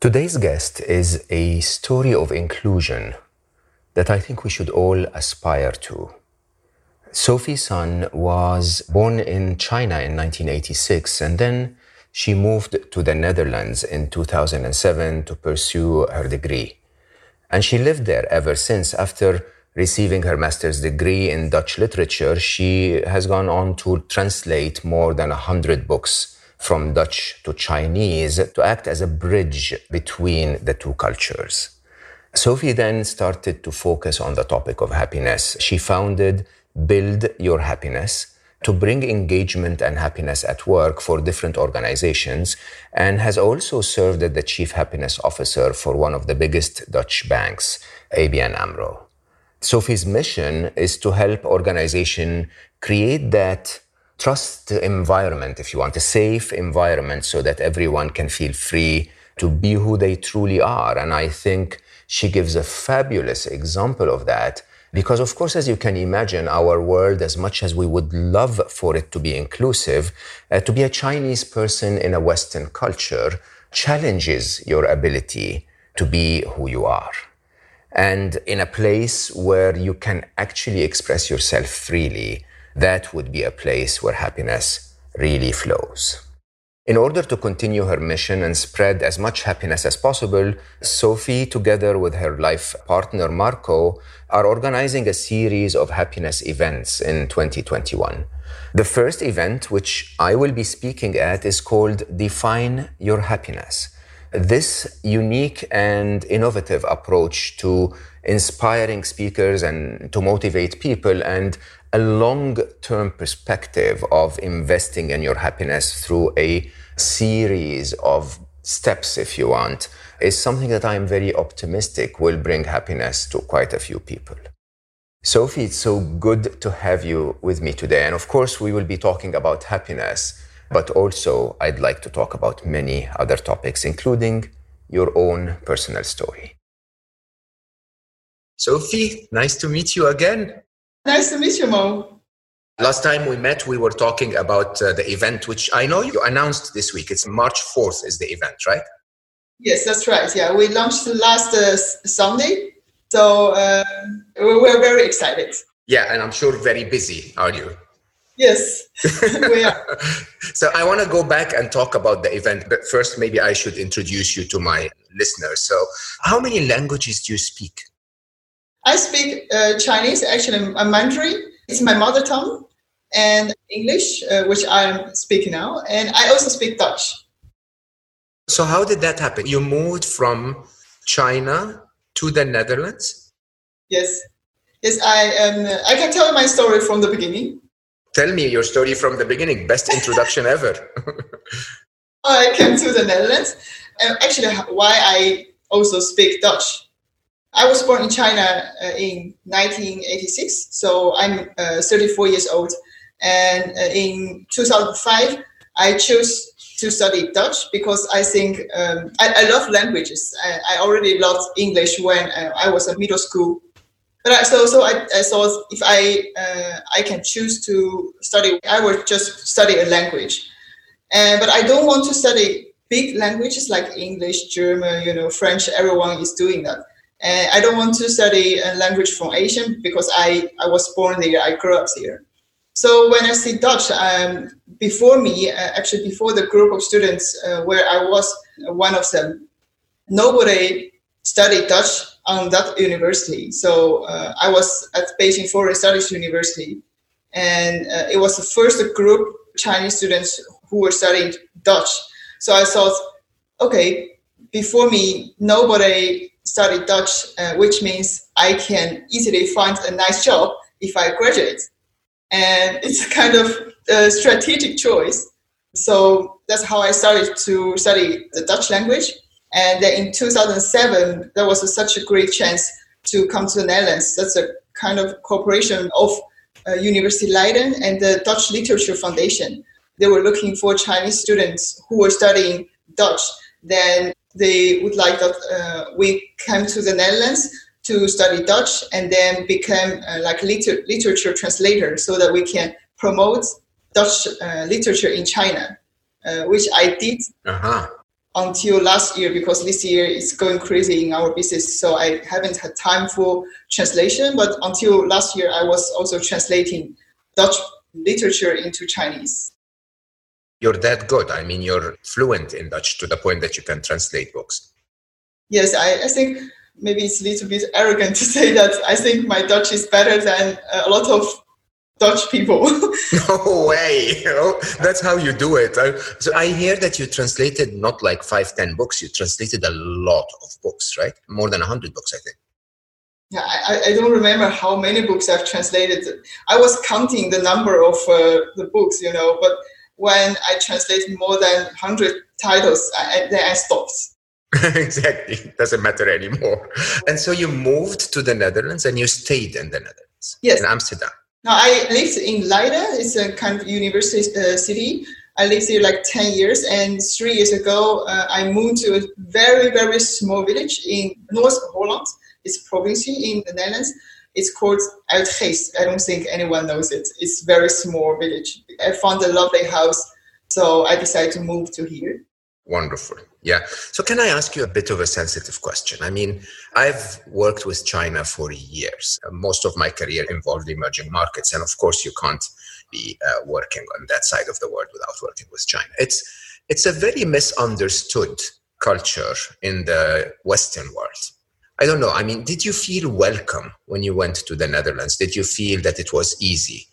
Today's guest is a story of inclusion that I think we should all aspire to. Sofie Sun was born in China in 1986 and then she moved to the Netherlands in 2007 to pursue her degree. And she lived there ever since. After receiving her master's degree in Dutch literature, she has gone on to translate more than 100 books from Dutch to Chinese to act as a bridge between the two cultures. Sofie then started to focus on the topic of happiness. She founded Build Your Happiness to bring engagement and happiness at work for different organizations and has also served as the chief happiness officer for one of the biggest Dutch banks, ABN AMRO. Sofie's mission is to help organizations create that trust environment, if you want, a safe environment so that everyone can feel free to be who they truly are. And I think she gives a fabulous example of that. Because, of course, as you can imagine, our world, as much as we would love for it to be inclusive, uh, to be a Chinese person in a Western culture challenges your ability to be who you are. And in a place where you can actually express yourself freely, that would be a place where happiness really flows. In order to continue her mission and spread as much happiness as possible, Sofie, together with her life partner Marco, are organizing a series of happiness events in 2021. The first event, which I will be speaking at, is called Define Your Happiness. This unique and innovative approach to inspiring speakers and to motivate people and a long term perspective of investing in your happiness through a series of steps, if you want, is something that I'm very optimistic will bring happiness to quite a few people. Sofie, it's so good to have you with me today. And of course, we will be talking about happiness, but also I'd like to talk about many other topics, including your own personal story. Sofie, nice to meet you again. Nice to meet you, Mo. Last time we met, we were talking about uh, the event, which I know you announced this week. It's March 4th is the event, right? Yes, that's right. Yeah, we launched last uh, Sunday. So uh, we're very excited. Yeah, and I'm sure very busy, are you? Yes, we are. so I want to go back and talk about the event, but first, maybe I should introduce you to my listeners. So, how many languages do you speak? I speak uh, Chinese, actually, uh, Mandarin. It's my mother tongue, and English, uh, which I am speaking now, and I also speak Dutch. So, how did that happen? You moved from China to the Netherlands? Yes. Yes, I um, I can tell you my story from the beginning. Tell me your story from the beginning. Best introduction ever. I came to the Netherlands. And actually, why I also speak Dutch I was born in China uh, in 1986, so I'm uh, 34 years old. And uh, in 2005, I chose to study Dutch because I think um, I, I, love languages. I, I, already loved English when uh, I was in middle school. But I, so, so I, I thought if I uh, I can choose to study, I would just study a language. And but I don't want to study big languages like English, German, you know, French. Everyone is doing that. And I don't want to study a language from Asia because I, I was born there, I grew up there. So when I see Dutch, um, before me, uh, actually before the group of students uh, where I was one of them, nobody studied Dutch on that university. So uh, I was at Beijing Foreign Studies University, and uh, it was the first group of Chinese students who were studying Dutch. So I thought, okay, before me, nobody study Dutch, uh, which means I can easily find a nice job if I graduate. And it's a kind of a strategic choice. So that's how I started to study the Dutch language. And then in 2007, there was a, such a great chance to come to the Netherlands. That's a kind of cooperation of uh, University Leiden and the Dutch Literature Foundation. They were looking for Chinese students who were studying Dutch. Then they would like that uh, we come to the Netherlands to study Dutch and then become uh, like liter- literature translator so that we can promote Dutch uh, literature in China, uh, which I did uh-huh. until last year because this year is going crazy in our business. So I haven't had time for translation, but until last year, I was also translating Dutch literature into Chinese. You're that good. I mean, you're fluent in Dutch to the point that you can translate books. Yes, I, I think maybe it's a little bit arrogant to say that I think my Dutch is better than a lot of Dutch people. no way. Oh, that's how you do it. So I hear that you translated not like five, ten books. You translated a lot of books, right? More than a hundred books, I think. Yeah, I, I don't remember how many books I've translated. I was counting the number of uh, the books, you know, but when I translated more than 100 titles, I, then I stopped. exactly. Doesn't matter anymore. And so you moved to the Netherlands and you stayed in the Netherlands. Yes. In Amsterdam. Now I lived in Leiden. It's a kind of university uh, city. I lived here like 10 years and three years ago uh, I moved to a very, very small village in North Holland. It's a province in the Netherlands. It's called Uitgeest. I don't think anyone knows it. It's very small village. I found a lovely house, so I decided to move to here. Wonderful. Yeah. So, can I ask you a bit of a sensitive question? I mean, I've worked with China for years. Most of my career involved emerging markets. And of course, you can't be uh, working on that side of the world without working with China. It's, it's a very misunderstood culture in the Western world. I don't know. I mean, did you feel welcome when you went to the Netherlands? Did you feel that it was easy?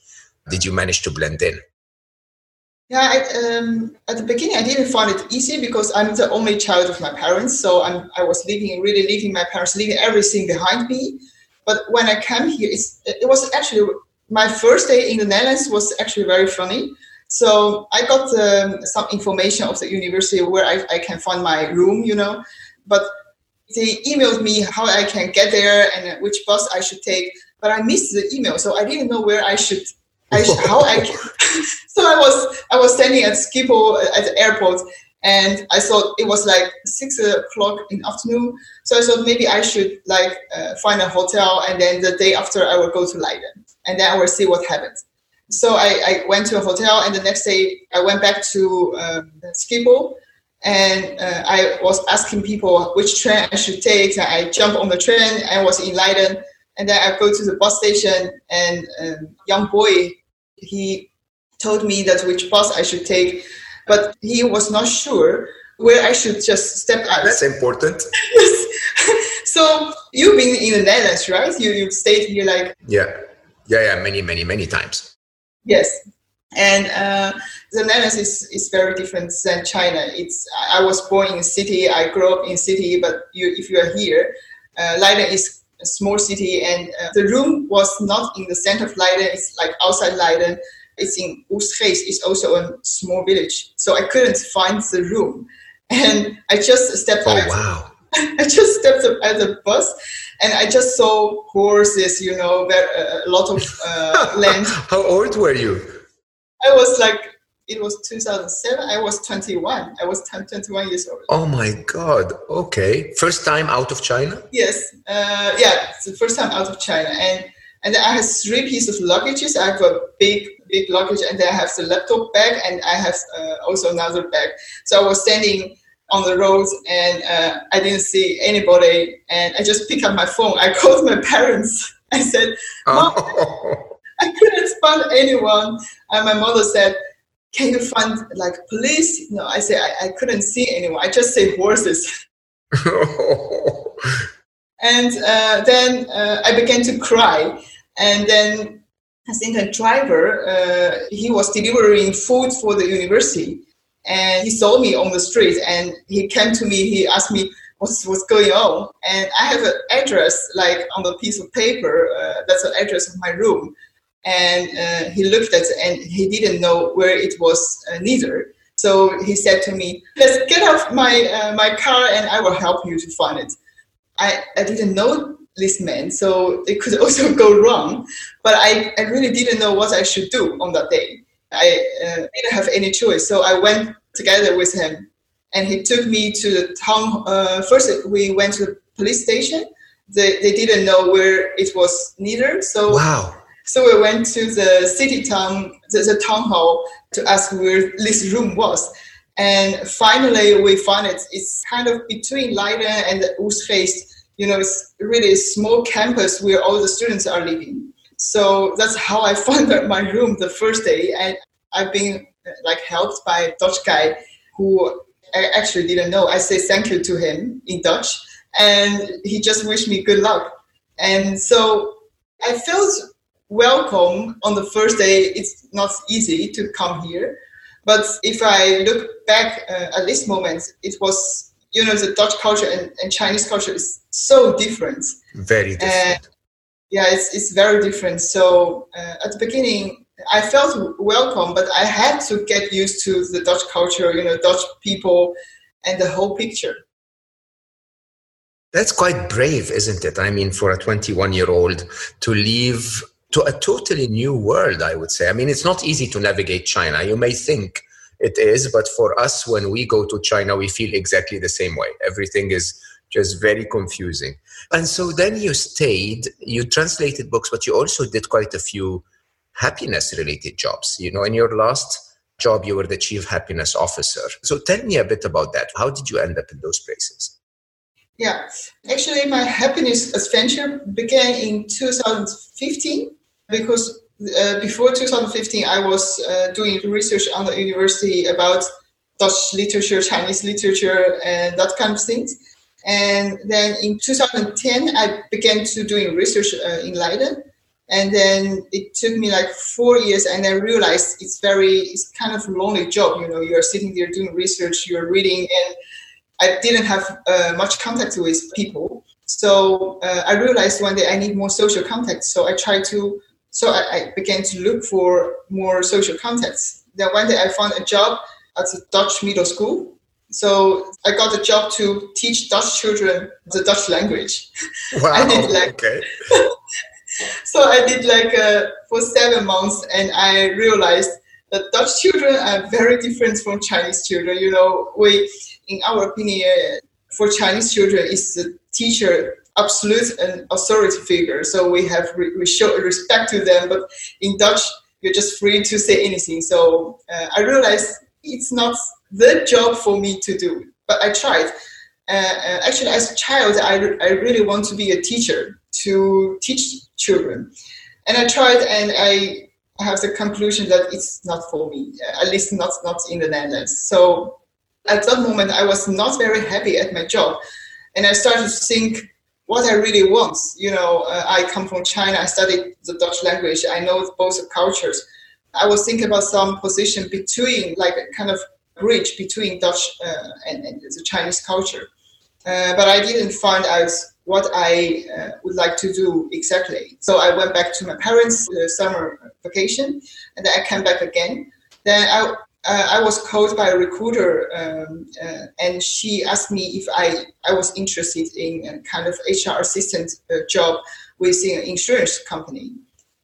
Did you manage to blend in? Yeah, I, um, at the beginning, I didn't find it easy because I'm the only child of my parents. So I'm, I was leaving, really leaving my parents, leaving everything behind me. But when I came here, it was actually my first day in the Netherlands was actually very funny. So I got um, some information of the university where I, I can find my room, you know. But they emailed me how I can get there and which bus I should take, but I missed the email, so I didn't know where I should, I should how I. Can. so I was I was standing at Schiphol at the airport, and I thought it was like six o'clock in the afternoon. So I thought maybe I should like uh, find a hotel, and then the day after I will go to Leiden, and then I will see what happens. So I, I went to a hotel, and the next day I went back to um, Schiphol and uh, I was asking people which train I should take. I jumped on the train. I was in Leiden, and then I go to the bus station, and um, young boy he told me that which bus I should take, but he was not sure where I should just step out. That's important. so you've been in the Netherlands, right? You you stayed here like yeah, yeah, yeah, many, many, many times. Yes, and uh, the Netherlands is, is very different than China. It's I was born in a city, I grew up in a city, but you, if you are here, uh, Leiden is a small city, and uh, the room was not in the center of Leiden. It's like outside Leiden. It's in Oegstgeest. It's also a small village, so I couldn't find the room, and I just stepped oh, out. wow. I just stepped up at the bus and I just saw horses, you know, uh, a lot of uh, land. How old were you? I was like, it was 2007. I was 21. I was 10, 21 years old. Oh my God. Okay. First time out of China? Yes. Uh, yeah, it's the first time out of China. And and I have three pieces of luggages. I have a big, big luggage, and then I have the laptop bag, and I have uh, also another bag. So I was standing on the road, and uh, I didn't see anybody, and I just picked up my phone. I called my parents. I said, "Mom, oh. I couldn't find anyone. And my mother said, can you find like police? No, I said, I, I couldn't see anyone. I just say horses. and uh, then uh, I began to cry. And then I think a driver, uh, he was delivering food for the university. And he saw me on the street and he came to me, he asked me, what's, what's going on? And I have an address like on the piece of paper. Uh, that's the address of my room and uh, he looked at it and he didn't know where it was uh, neither So he said to me, "Let's get off my uh, my car, and I will help you to find it." I, I didn't know this man, so it could also go wrong. But I, I really didn't know what I should do on that day. I uh, didn't have any choice, so I went together with him, and he took me to the town. Uh, first, we went to the police station. They, they didn't know where it was neither, so wow. So we went to the city town, the, the town hall, to ask where this room was. And finally, we found it. It's kind of between Leiden and Utrecht. You know, it's really a small campus where all the students are living. So that's how I found my room the first day. And I've been like helped by a Dutch guy who I actually didn't know. I say thank you to him in Dutch, and he just wished me good luck. And so I felt welcome on the first day. It's not easy to come here. But if I look back uh, at this moment, it was, you know, the Dutch culture and, and Chinese culture is so different. Very different. Uh, yeah, it's, it's very different. So uh, at the beginning, I felt welcome, but I had to get used to the Dutch culture, you know, Dutch people and the whole picture. That's quite brave, isn't it? I mean, for a 21 year old to leave to a totally new world, I would say. I mean, it's not easy to navigate China. You may think it is, but for us, when we go to China, we feel exactly the same way. Everything is just very confusing. And so then you stayed, you translated books, but you also did quite a few happiness related jobs. You know, in your last job, you were the chief happiness officer. So tell me a bit about that. How did you end up in those places? Yeah, actually, my happiness adventure began in 2015 because uh, before 2015, I was uh, doing research on the university about Dutch literature, Chinese literature, and that kind of things. And then in 2010, I began to doing research uh, in Leiden. And then it took me like four years, and I realized it's very, it's kind of lonely job. You know, you're sitting there doing research, you're reading, and I didn't have uh, much contact with people. So uh, I realized one day I need more social contact. So I tried to so I, I began to look for more social contacts. Then one day I found a job at a Dutch middle school. So I got a job to teach Dutch children the Dutch language. Wow. I did like, okay. so I did like uh, for seven months, and I realized that Dutch children are very different from Chinese children. You know, we, in our opinion, for Chinese children, is the teacher absolute and authority figure. So we have re- we show respect to them, but in Dutch you're just free to say anything. So uh, I realized it's not the job for me to do, but I tried. Uh, uh, actually, as a child, I, re- I really want to be a teacher to teach children, and I tried, and I have the conclusion that it's not for me, at least not not in the Netherlands. So at that moment, I was not very happy at my job, and I started to think what I really want. You know, uh, I come from China. I studied the Dutch language. I know both cultures. I was thinking about some position between, like a kind of bridge between Dutch uh, and, and, the Chinese culture. Uh, but I didn't find out what I uh, would like to do exactly. So I went back to my parents' the summer vacation, and then I came back again. Then I uh, I was called by a recruiter, um, uh, and she asked me if I, I was interested in a kind of HR assistant uh, job within an insurance company.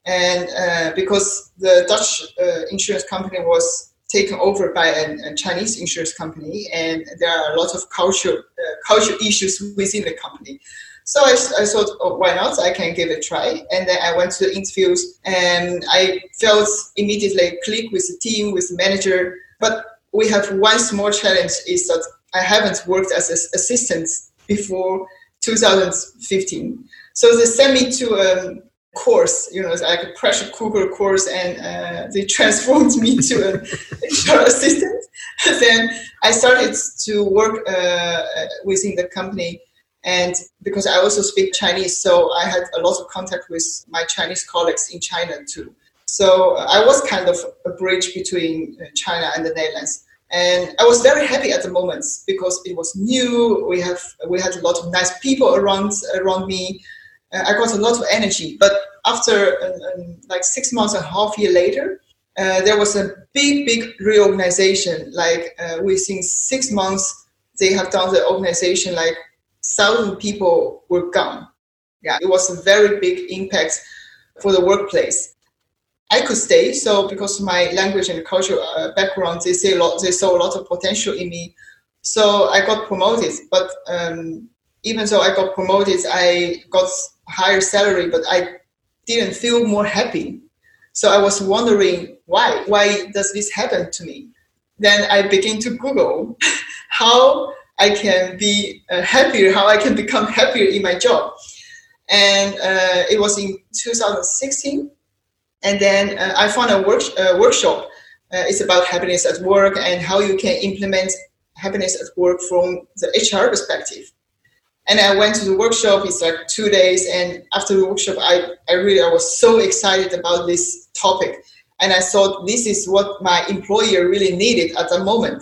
And uh, because the Dutch uh, insurance company was taken over by a, a, Chinese insurance company, and there are a lot of culture uh, culture issues within the company. So I, I thought, oh, why not? I can give it a try. And then I went to the interviews and I felt immediately click with the team, with the manager. But we have one small challenge is that I haven't worked as an assistant before 2015. So they sent me to a course, you know, like a pressure cooker course, and uh, they transformed me to an HR assistant. then I started to work uh, within the company and because I also speak Chinese, so I had a lot of contact with my Chinese colleagues in China too. So I was kind of a bridge between uh, China and the Netherlands. And I was very happy at the moment because it was new. We have we had a lot of nice people around around me. Uh, I got a lot of energy. But after um, um, like six months and a half year later, uh, there was a big, big reorganization. Like uh, within six months, they have done the organization. Like thousand people were gone. Yeah, it was a very big impact for the workplace. I could stay, so because my language and cultural uh, background, they say a lot. They saw a lot of potential in me, so I got promoted. But um, even though I got promoted, I got higher salary, but I didn't feel more happy. So I was wondering why? Why does this happen to me? Then I begin to Google how I can be uh, happier, how I can become happier in my job. And uh, it was in 2016. And then uh, I found a work, workshop. Uh, it's about happiness at work and how you can implement happiness at work from the HR perspective. And I went to the workshop. It's like two days, and after the workshop, I, I really I was so excited about this topic, and I thought this is what my employer really needed at the moment.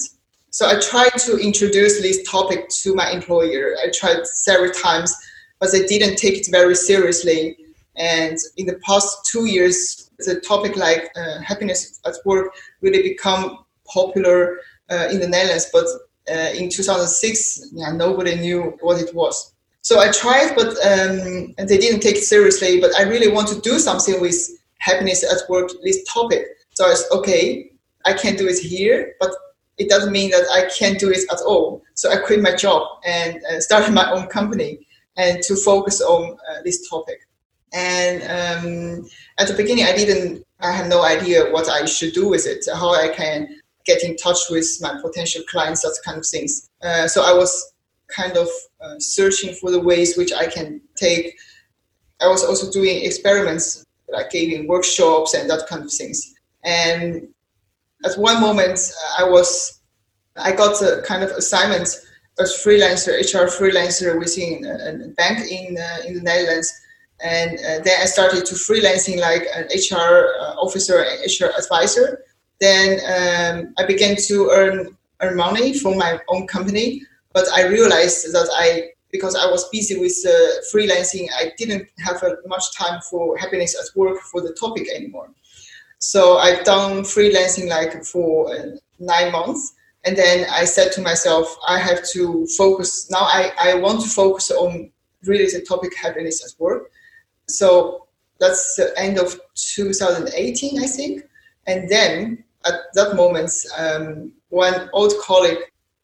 So I tried to introduce this topic to my employer. I tried several times, but they didn't take it very seriously. And in the past two years, the topic like uh, happiness at work really become popular uh, in the Netherlands. But uh, in 2006, yeah, nobody knew what it was. So I tried, but um, and they didn't take it seriously. But I really want to do something with happiness at work, this topic. So I said, okay, I can do it here, but it doesn't mean that I can't do it at all. So I quit my job and uh, started my own company and to focus on uh, this topic. And um, at the beginning, I didn't, I had no idea what I should do with it, how I can get in touch with my potential clients, that kind of things. Uh, so I was kind of uh, searching for the ways which I can take. I was also doing experiments, like giving workshops and that kind of things. And at one moment, I was, I got a kind of assignment as freelancer, HR freelancer within a, bank in uh, in the Netherlands. And uh, then I started to freelancing like an HR uh, officer, and HR advisor then um, I began to earn earn money from my own company. But I realized that I because I was busy with uh, freelancing, I didn't have uh, much time for happiness at work for the topic anymore. So I've done freelancing like for uh, nine months. And then I said to myself, I have to focus. Now I, I want to focus on really the topic happiness at work. So that's the end of 2018, I think. And then at that moment, um, one old colleague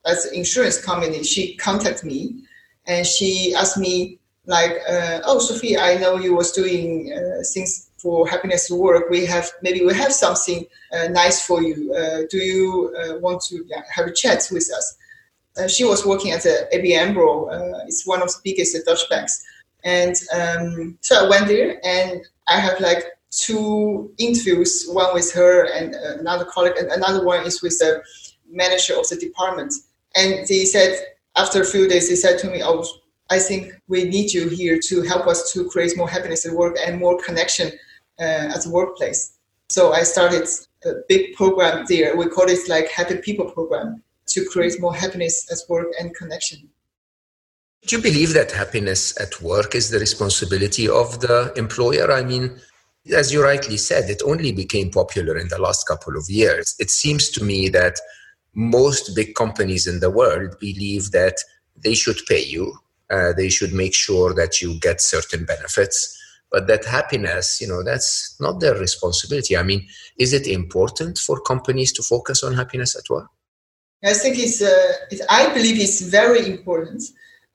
at the insurance company, she contacted me and she asked me like, uh, oh, Sofie, I know you was doing uh, things for happiness at work. We have, maybe we have something uh, nice for you. Uh, do you uh, want to yeah, have a chat with us? Uh, she was working at the ABN AMRO. it's one of the biggest Dutch banks. And um, so I went there and I have like two interviews, one with her and another colleague, and another one is with the manager of the department. And they said, after a few days, they said to me, oh, I think we need you here to help us to create more happiness at work and more connection uh, at the workplace. So I started a big program there. We call it like Happy People Program to create more happiness at work and connection. Do you believe that happiness at work is the responsibility of the employer? I mean, as you rightly said, it only became popular in the last couple of years. It seems to me that most big companies in the world believe that they should pay you, uh, they should make sure that you get certain benefits, but that happiness, you know, that's not their responsibility. I mean, is it important for companies to focus on happiness at work? I think it's, uh, I believe it's very important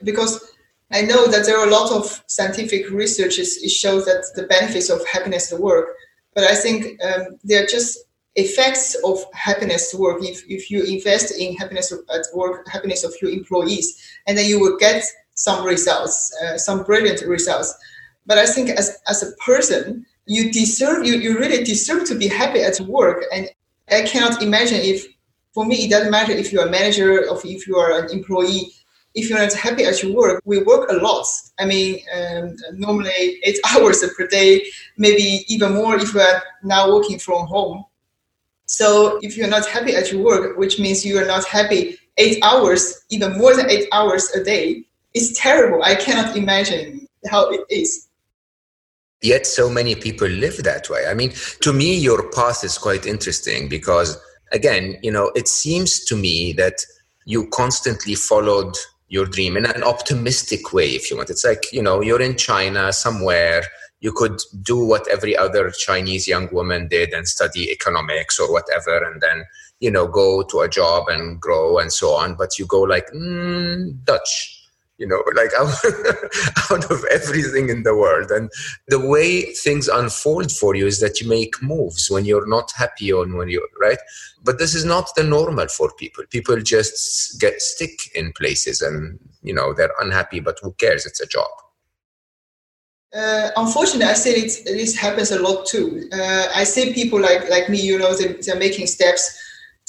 because I know that there are a lot of scientific researches it shows that the benefits of happiness at work, but I think um, they're just effects of happiness at work. If, if you invest in happiness at work, happiness of your employees, and then you will get some results, uh, some brilliant results. But I think as, as a person, you deserve, you, you really deserve to be happy at work. And I cannot imagine if, for me, it doesn't matter if you're a manager or if you are an employee, if you're not happy at your work, we work a lot. I mean, um, normally eight hours per day, maybe even more if you are now working from home. So if you're not happy at your work, which means you are not happy eight hours, even more than eight hours a day, it's terrible. I cannot imagine how it is. Yet so many people live that way. I mean, to me, your path is quite interesting because, again, you know, it seems to me that you constantly followed your dream in an optimistic way, if you want. It's like, you know, you're in China somewhere, you could do what every other Chinese young woman did and study economics or whatever, and then, you know, go to a job and grow and so on. But you go like, mm, Dutch you know, like out, out of everything in the world. And the way things unfold for you is that you make moves when you're not happy or when you're right. But this is not the normal for people. People just get stick in places and, you know, they're unhappy, but who cares? It's a job. Uh, unfortunately, I say it, this happens a lot too. Uh, I see people like like me, you know, they, they're making steps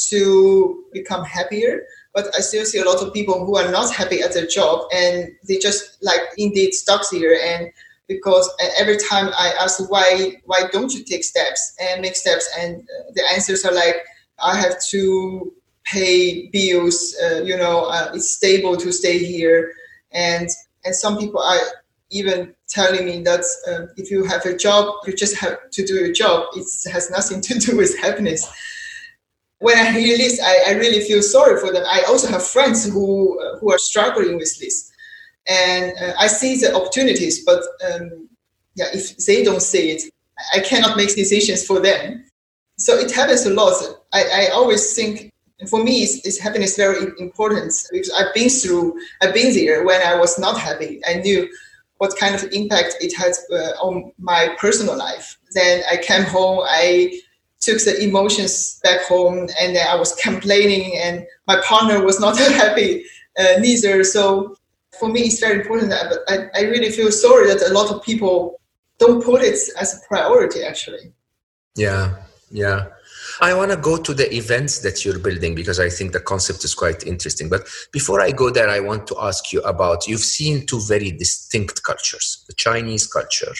to become happier but I still see a lot of people who are not happy at their job and they just like indeed stuck here. And because every time I ask why why don't you take steps and make steps, and uh, the answers are like I have to pay bills. Uh, you know, uh, it's stable to stay here, and and some people are even telling me that uh, if you have a job, you just have to do your job. It has nothing to do with happiness when I hear this, I, I really feel sorry for them. I also have friends who uh, who are struggling with this, and uh, I see the opportunities, but um, yeah, if they don't see it, I cannot make decisions for them. So it happens a lot. I, I always think for me, it's, it's happiness very important because I've been through, I've been there when I was not happy. I knew what kind of impact it had uh, on my personal life. Then I came home, I took the emotions back home and I was complaining and my partner was not happy uh, neither. So for me, it's very important that I, I really feel sorry that a lot of people don't put it as a priority actually. Yeah, yeah. I want to go to the events that you're building because I think the concept is quite interesting. But before I go there, I want to ask you about you've seen two very distinct cultures the Chinese culture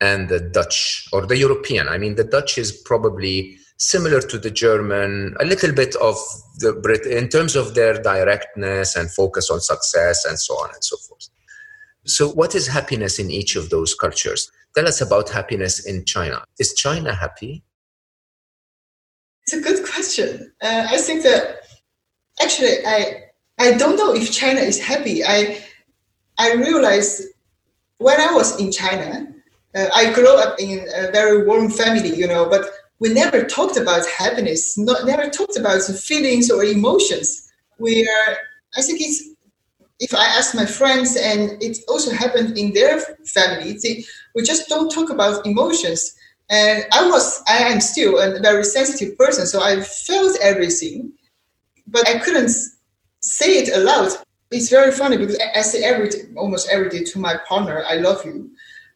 and the Dutch or the European. I mean, the Dutch is probably similar to the German, a little bit of the Brit in terms of their directness and focus on success and so on and so forth. So, what is happiness in each of those cultures? Tell us about happiness in China. Is China happy? It's a good question. Uh, I think that actually, I I don't know if China is happy. I I realized when I was in China, uh, I grew up in a very warm family, you know, but we never talked about happiness, not, never talked about feelings or emotions. We are, I think it's, if I ask my friends, and it also happened in their family, we just don't talk about emotions. And I was, I am still a very sensitive person, so I felt everything, but I couldn't say it aloud. It's very funny because I say every day, almost every day to my partner, I love you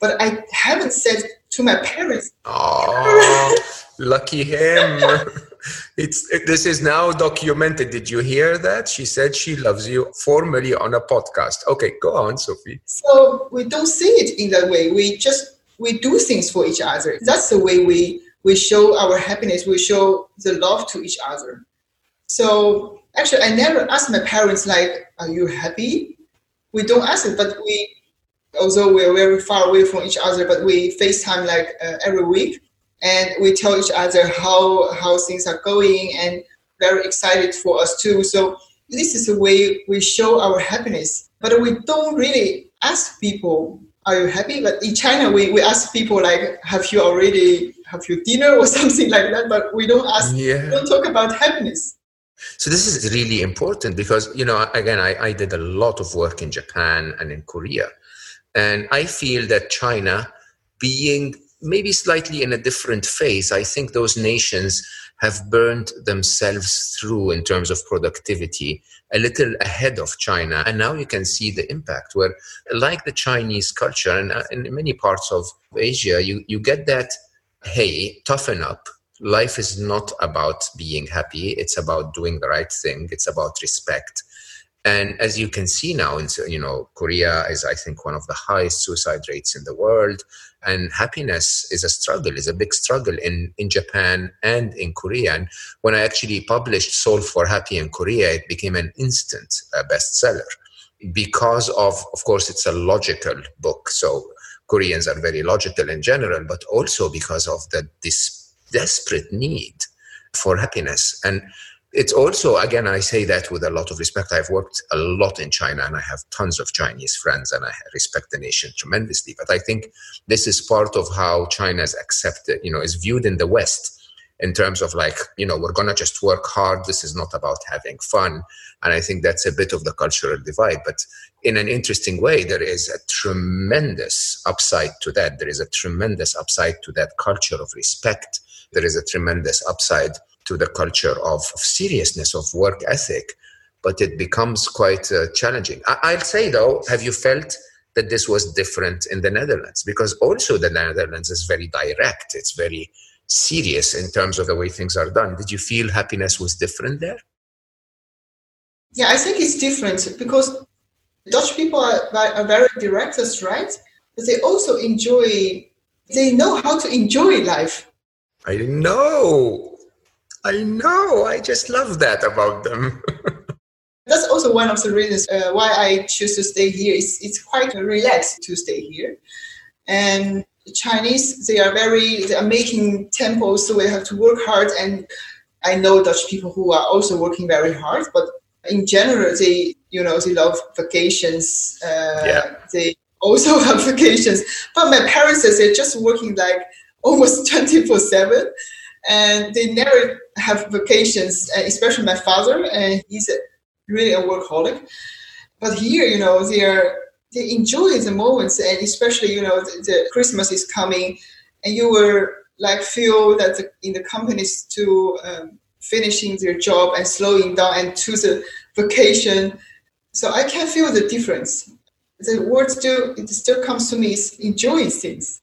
but I haven't said to my parents. Oh, lucky him. it's it, this is now documented. Did you hear that? She said she loves you formally on a podcast. Okay, go on, Sofie. So we don't see it in that way. We just we do things for each other. That's the way we we show our happiness. We show the love to each other. So actually, I never asked my parents like, "Are you happy?" We don't ask it, but we although we're very far away from each other, but we FaceTime like uh, every week, and we tell each other how how things are going, and very excited for us too. So this is a way we show our happiness. But we don't really ask people, "Are you happy?" But in China, we, we ask people like, "Have you already have your dinner?" or something like that. But we don't ask. Yeah. We don't talk about happiness. So this is really important because you know again I, I did a lot of work in Japan and in Korea and I feel that China, being maybe slightly in a different phase, I think those nations have burned themselves through in terms of productivity a little ahead of China. And now you can see the impact where, like the Chinese culture and uh, in many parts of Asia, you, you get that, hey, toughen up. Life is not about being happy. It's about doing the right thing. It's about respect. And as you can see now, in, you know, Korea is, I think, one of the highest suicide rates in the world. And happiness is a struggle, is a big struggle in, in Japan and in Korea. And when I actually published Solve for Happy in Korea, it became an instant uh, bestseller because of, of course, it's a logical book. So Koreans are very logical in general, but also because of the this desperate need for happiness. And it's also, again, I say that with a lot of respect. I've worked a lot in China and I have tons of Chinese friends and I respect the nation tremendously. But I think this is part of how China is accepted, you know, is viewed in the West in terms of like, you know, we're to just work hard. This is not about having fun. And I think that's a bit of the cultural divide. But in an interesting way, there is a tremendous upside to that. There is a tremendous upside to that culture of respect. There is a tremendous upside to the culture of seriousness of work ethic but it becomes quite uh, challenging. I- will say though have you felt that this was different in the netherlands? Because also the netherlands is very direct. It's very serious in terms of the way things are done. Did you feel happiness was different there? Yeah i think it's different because dutch people are, are very direct that's right but they also enjoy they know how to enjoy life. I know I know. I just love that about them. That's also one of the reasons uh, why I choose to stay here. It's, it's quite relaxed to stay here. And Chinese, they are very, they are making tempos, so we have to work hard. And I know Dutch people who are also working very hard, but in general, they, you know, they love vacations. Uh, yeah. They also have vacations. But my parents, they're just working like almost 24 7 and they never have vacations, uh, especially my father, and he's really a workaholic. But here, you know, they are they enjoy the moments, and especially you know the, the Christmas is coming, and you were like feel that the, in the companies to um, finishing their job and slowing down and to the vacation. So I can feel the difference. The word still it still comes to me is enjoying things.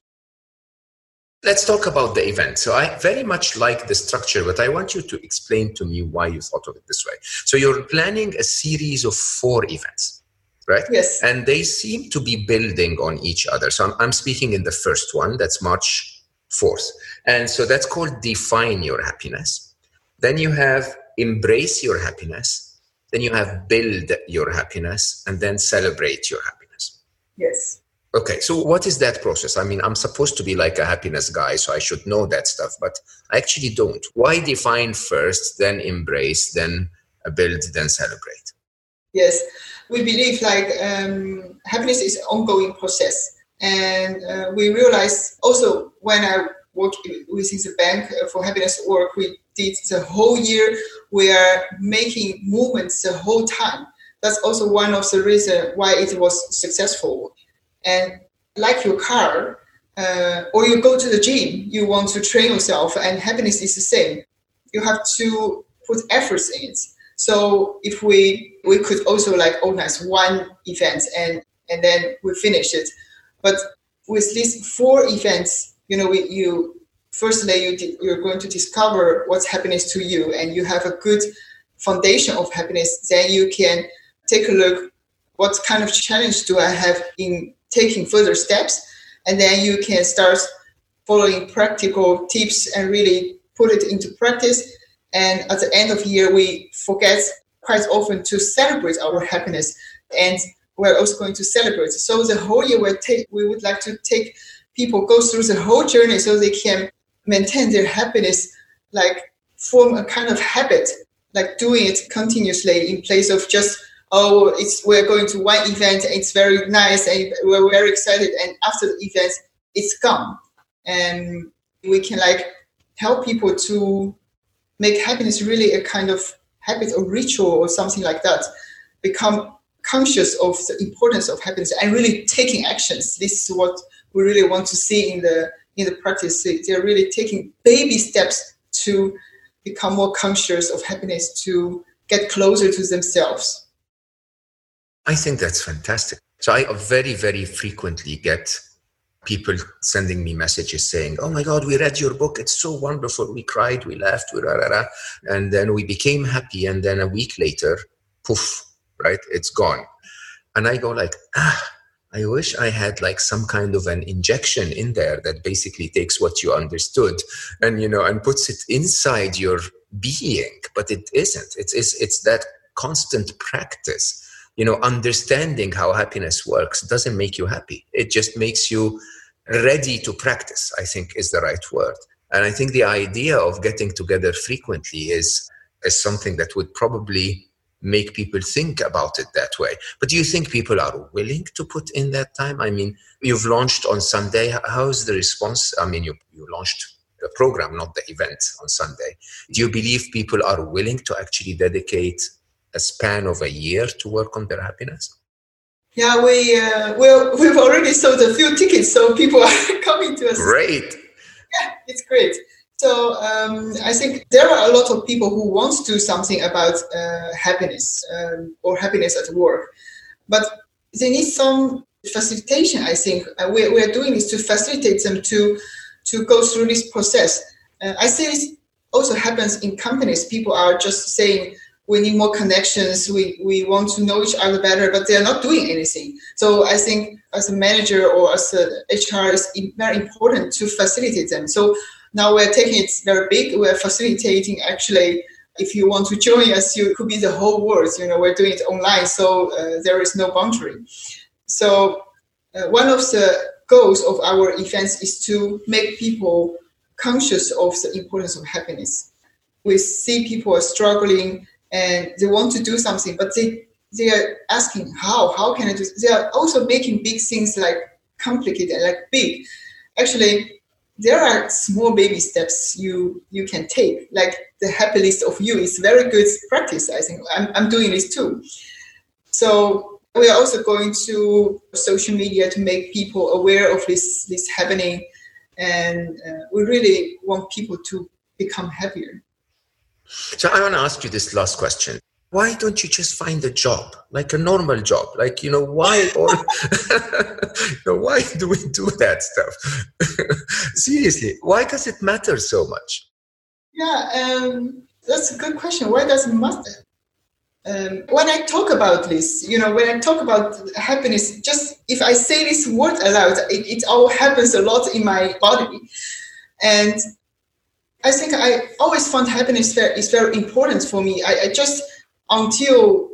Let's talk about the event. So I very much like the structure, but I want you to explain to me why you thought of it this way. So you're planning a series of four events, right? Yes. And they seem to be building on each other. So I'm, I'm speaking in the first one, that's March 4th. And so that's called Define Your Happiness. Then you have Embrace Your Happiness. Then you have Build Your Happiness. And then Celebrate Your Happiness. Yes. Okay, so what is that process? I mean, I'm supposed to be like a happiness guy, so I should know that stuff, but I actually don't. Why define first, then embrace, then build, then celebrate? Yes, we believe like um, happiness is an ongoing process, and uh, we realized also when I work within the bank for happiness work, we did the whole year. We are making movements the whole time. That's also one of the reasons why it was successful and like your car, uh, or you go to the gym, you want to train yourself, and happiness is the same. You have to put efforts in it. So if we we could also like organize one event and and then we finish it, but with these four events, you know, we, you firstly you you're going to discover what's happiness to you, and you have a good foundation of happiness. Then you can take a look what kind of challenge do I have in taking further steps and then you can start following practical tips and really put it into practice. And at the end of year we forget quite often to celebrate our happiness. And we're also going to celebrate. So the whole year we take we would like to take people go through the whole journey so they can maintain their happiness like form a kind of habit like doing it continuously in place of just oh, it's we're going to one event, it's very nice, and we're very excited. And after the event, it's gone, and we can like help people to make happiness really a kind of habit or ritual or something like that. Become conscious of the importance of happiness and really taking actions. This is what we really want to see in the in the practice. They're really taking baby steps to become more conscious of happiness, to get closer to themselves. I think that's fantastic. So I very, very frequently get people sending me messages saying, "Oh my God, we read your book. It's so wonderful. We cried, we laughed, we rah, rah, rah. and then we became happy. And then a week later, poof, right? It's gone." And I go like, "Ah." I wish I had like some kind of an injection in there that basically takes what you understood and you know and puts it inside your being, but it isn't. It's it's, it's that constant practice you know, understanding how happiness works doesn't make you happy. It just makes you ready to practice, I think is the right word. And I think the idea of getting together frequently is, is something that would probably make people think about it that way. But do you think people are willing to put in that time? I mean, you've launched on Sunday. How's the response? I mean, you, you launched the program, not the event on Sunday. Do you believe people are willing to actually dedicate a span of a year to work on their happiness? Yeah, we uh, we we've already sold a few tickets, so people are coming to us. Great. Yeah, it's great. So um, I think there are a lot of people who want to do something about uh, happiness um, or happiness at work, but they need some facilitation. I think uh, we, we are doing is to facilitate them to to go through this process. Uh, I see this also happens in companies. People are just saying, we need more connections. We, we want to know each other better, but they're not doing anything. So I think as a manager or as a HR, it's very important to facilitate them. So now we're taking it very big. We're facilitating actually. If you want to join us, you could be the whole world. You know, we're doing it online, so uh, there is no boundary. So uh, one of the goals of our events is to make people conscious of the importance of happiness. We see people are struggling and they want to do something, but they they are asking how how can I do? They are also making big things like complicated, like big. Actually, there are small baby steps you you can take. Like the happy list of you is very good practice. I think I'm I'm doing this too. So we are also going to social media to make people aware of this this happening, and uh, we really want people to become happier. So I want to ask you this last question. Why don't you just find a job, like a normal job? Like, you know, why or you know, why do we do that stuff? Seriously, why does it matter so much? Yeah, um, that's a good question. Why does it matter? Um, when I talk about this, you know, when I talk about happiness, just if I say this word aloud, it, it all happens a lot in my body. And I think I always found happiness is very important for me. I, I just until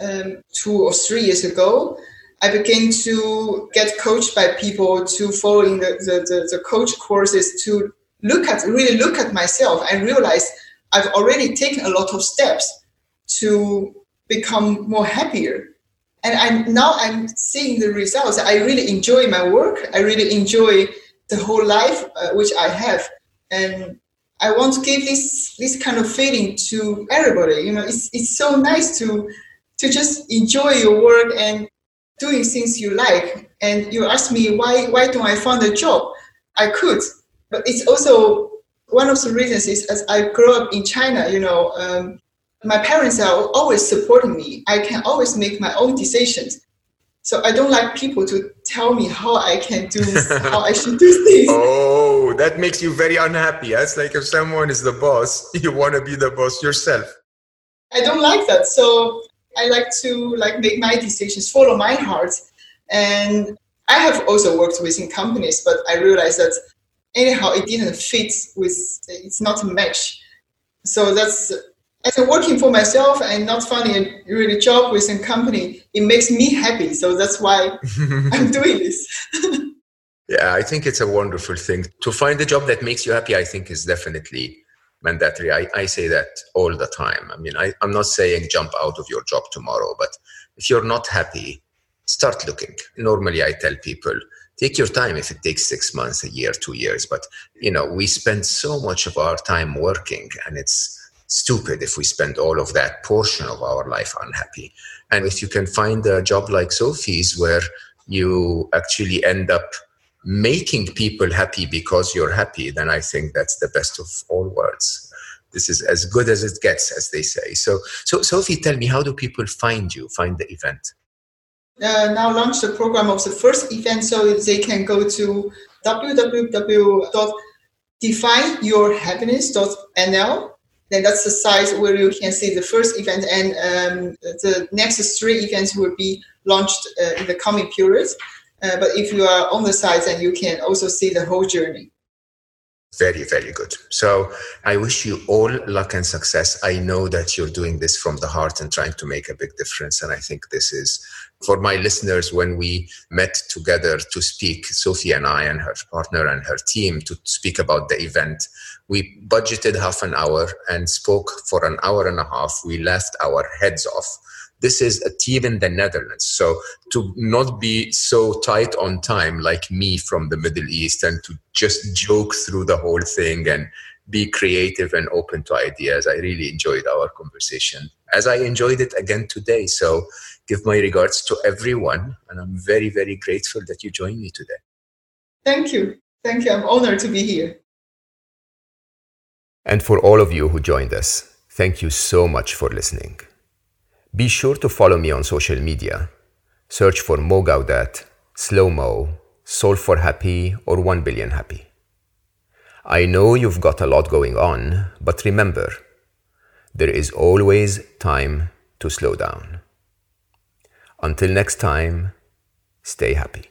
um, two or three years ago, I began to get coached by people to following the, the, the, the coach courses to look at really look at myself and realize I've already taken a lot of steps to become more happier. And I'm now I'm seeing the results. I really enjoy my work. I really enjoy the whole life uh, which I have. And I want to give this this kind of feeling to everybody. You know, it's it's so nice to to just enjoy your work and doing things you like. And you ask me why why don't I find a job? I could, but it's also one of the reasons is as I grew up in China. You know, um, my parents are always supporting me. I can always make my own decisions. So I don't like people to tell me how I can do, this how I should do things. Oh, that makes you very unhappy. Eh? It's like if someone is the boss, you want to be the boss yourself. I don't like that. So I like to like make my decisions, follow my heart. And I have also worked within companies, but I realized that anyhow it didn't fit with it's not a match. So that's as I'm working for myself and not finding a really job within a company, it makes me happy. So that's why I'm doing this. yeah, I think it's a wonderful thing. To find a job that makes you happy, I think is definitely mandatory. I, I say that all the time. I mean, I, I'm not saying jump out of your job tomorrow, but if you're not happy, start looking. Normally, I tell people, take your time if it takes six months, a year, two years. But, you know, we spend so much of our time working and it's, stupid if we spend all of that portion of our life unhappy. And if you can find a job like Sofie's where you actually end up making people happy because you're happy, then I think that's the best of all worlds. This is as good as it gets, as they say. So, so Sofie, tell me, how do people find you, find the event? Uh, now launch the program of the first event, so they can go to www.defineyourhappiness.nl then that's the site where you can see the first event and um, the next three events will be launched uh, in the coming period. Uh, but if you are on the site, then you can also see the whole journey. Very, very good. So I wish you all luck and success. I know that you're doing this from the heart and trying to make a big difference. And I think this is for my listeners when we met together to speak, Sofie and I and her partner and her team to speak about the event. We budgeted half an hour and spoke for an hour and a half. We left our heads off this is a team in the Netherlands. So to not be so tight on time like me from the Middle East and to just joke through the whole thing and be creative and open to ideas. I really enjoyed our conversation as I enjoyed it again today. So give my regards to everyone. And I'm very, very grateful that you joined me today. Thank you. Thank you. I'm honored to be here. And for all of you who joined us, thank you so much for listening. Be sure to follow me on social media. Search for Mo Gawdat, Slow Mo, Solve for Happy, or 1 Billion Happy. I know you've got a lot going on, but remember, there is always time to slow down. Until next time, stay happy.